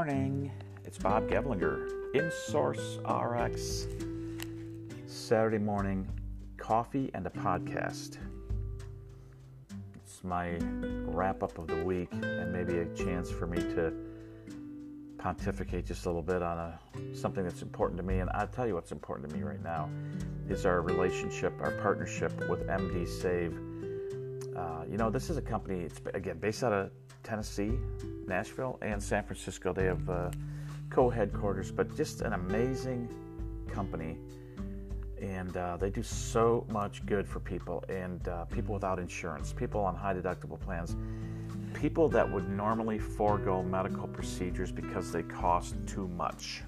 morning. It's Bob Gevlinger, InSourceRx. Saturday morning coffee and a podcast. It's my wrap up of the week and maybe a chance for me to pontificate just a little bit on a, something that's important to me. And I'll tell you what's important to me right now is our relationship, our partnership with MDsave. Uh, you know, this is a company, it's again based out of Tennessee, Nashville, and San Francisco. They have uh, co headquarters, but just an amazing company. And uh, they do so much good for people and uh, people without insurance, people on high deductible plans, people that would normally forego medical procedures because they cost too much.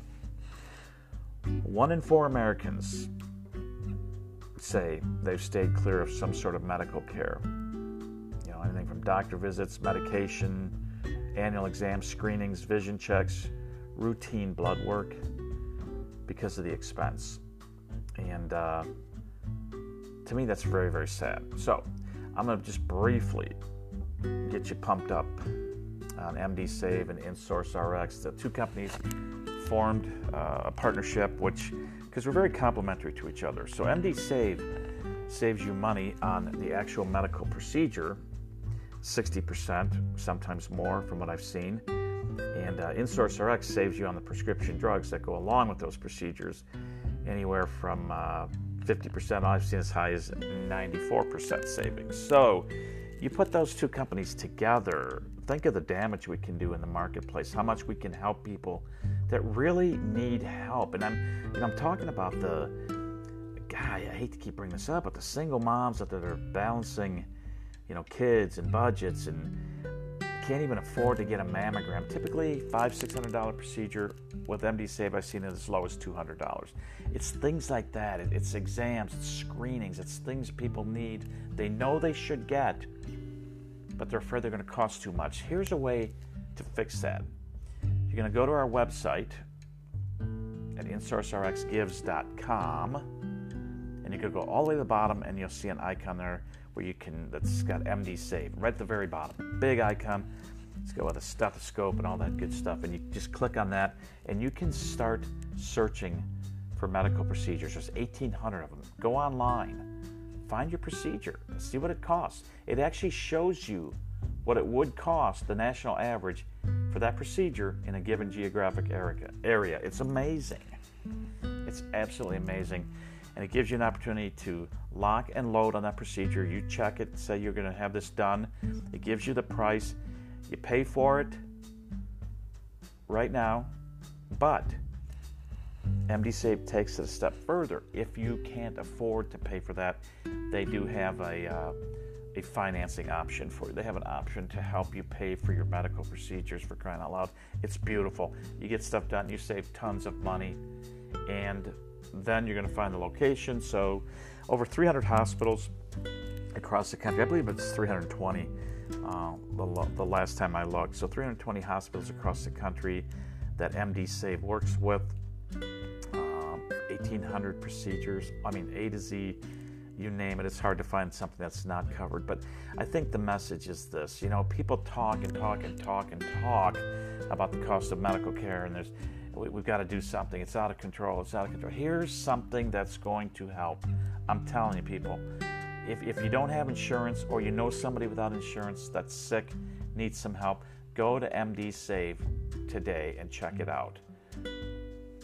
One in four Americans say they've stayed clear of some sort of medical care anything from doctor visits, medication, annual exams, screenings, vision checks, routine blood work because of the expense. And uh, to me, that's very, very sad. So I'm going to just briefly get you pumped up on MDsave and InSourceRx, the two companies formed uh, a partnership which because we're very complementary to each other. So MDsave saves you money on the actual medical procedure 60%, sometimes more from what I've seen. And uh, InSourceRx saves you on the prescription drugs that go along with those procedures, anywhere from uh, 50%, I've seen as high as 94% savings. So you put those two companies together, think of the damage we can do in the marketplace, how much we can help people that really need help. And I'm, you know, I'm talking about the, guy, I hate to keep bringing this up, but the single moms that are balancing you know, kids and budgets and can't even afford to get a mammogram. Typically, five, six hundred dollar procedure with MDsave. I've seen it as low as two hundred dollars. It's things like that. It's exams, it's screenings, it's things people need. They know they should get, but they're afraid they're going to cost too much. Here's a way to fix that. You're going to go to our website at insourcerxgives.com, and you can go all the way to the bottom, and you'll see an icon there where you can that's got MDsave right at the very bottom. Big icon. It's got with a stethoscope and all that good stuff. And you just click on that and you can start searching for medical procedures. There's 1,800 of them. Go online, find your procedure, see what it costs. It actually shows you what it would cost, the national average, for that procedure in a given geographic area. It's amazing. It's absolutely amazing and it gives you an opportunity to lock and load on that procedure. You check it, say you're going to have this done. It gives you the price. You pay for it right now, but MDsave takes it a step further. If you can't afford to pay for that, they do have a uh, a financing option for you. They have an option to help you pay for your medical procedures for crying out loud. It's beautiful. You get stuff done, you save tons of money, and then you're going to find the location. So, over 300 hospitals across the country. I believe it's 320 uh, the, the last time I looked. So, 320 hospitals across the country that MDsave works with. Uh, 1,800 procedures. I mean, A to Z you name it, it's hard to find something that's not covered. But I think the message is this you know, people talk and talk and talk and talk about the cost of medical care, and there's we, have got to do something. It's out of control. It's out of control. Here's something that's going to help. I'm telling you, people. If, if you don't have insurance or you know somebody without insurance that's sick, needs some help, go to MDsave today and check it out.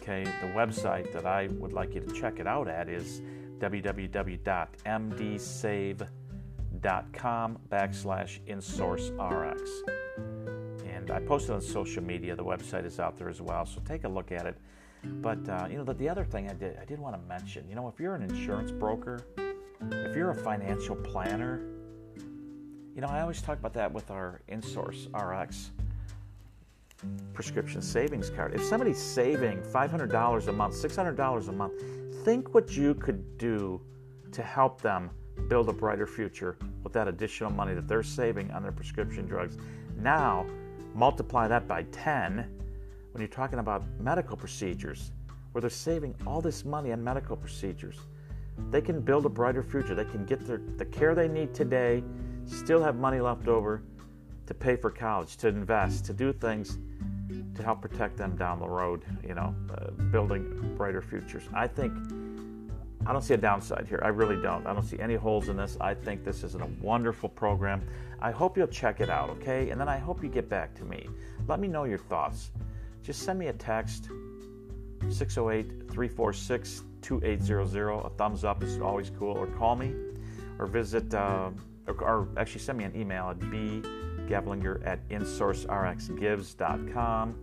Okay, the website that I would like you to check it out at is www.mdsave.com backslash insourcerx. I posted on social media. The website is out there as well, so take a look at it. But uh, you know, the, the other thing I did I did want to mention. You know, if you're an insurance broker, if you're a financial planner, you know, I always talk about that with our InSourceRx prescription savings card. If somebody's saving $500 a month, $600 a month, think what you could do to help them build a brighter future with that additional money that they're saving on their prescription drugs. Now, Multiply that by 10 when you're talking about medical procedures, where they're saving all this money on medical procedures. They can build a brighter future. They can get their, the care they need today, still have money left over to pay for college, to invest, to do things to help protect them down the road, you know, uh, building brighter futures. I think I don't see a downside here. I really don't. I don't see any holes in this. I think this is a wonderful program. I hope you'll check it out, okay? And then I hope you get back to me. Let me know your thoughts. Just send me a text 608 346 2800. A thumbs up is always cool. Or call me or visit, uh, or, or, actually send me an email at bgavlinger at insourcerxgives.com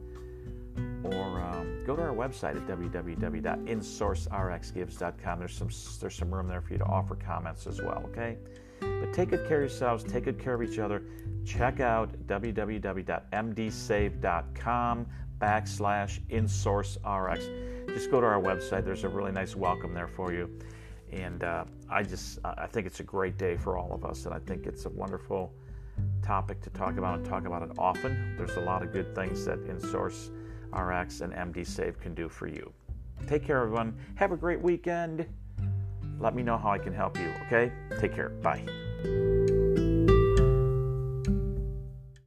or um, go to our website at www.insourcerxgives.com. There's some there's some room there for you to offer comments as well. Okay, but take good care of yourselves. Take good care of each other. Check out www.mdsave.com backslash insourcerx. Just go to our website. There's a really nice welcome there for you. And uh, I just I think it's a great day for all of us, and I think it's a wonderful topic to talk about and talk about it often. There's a lot of good things that InSource RX and MDsave can do for you. Take care, everyone. Have a great weekend. Let me know how I can help you, okay? Take care. Bye.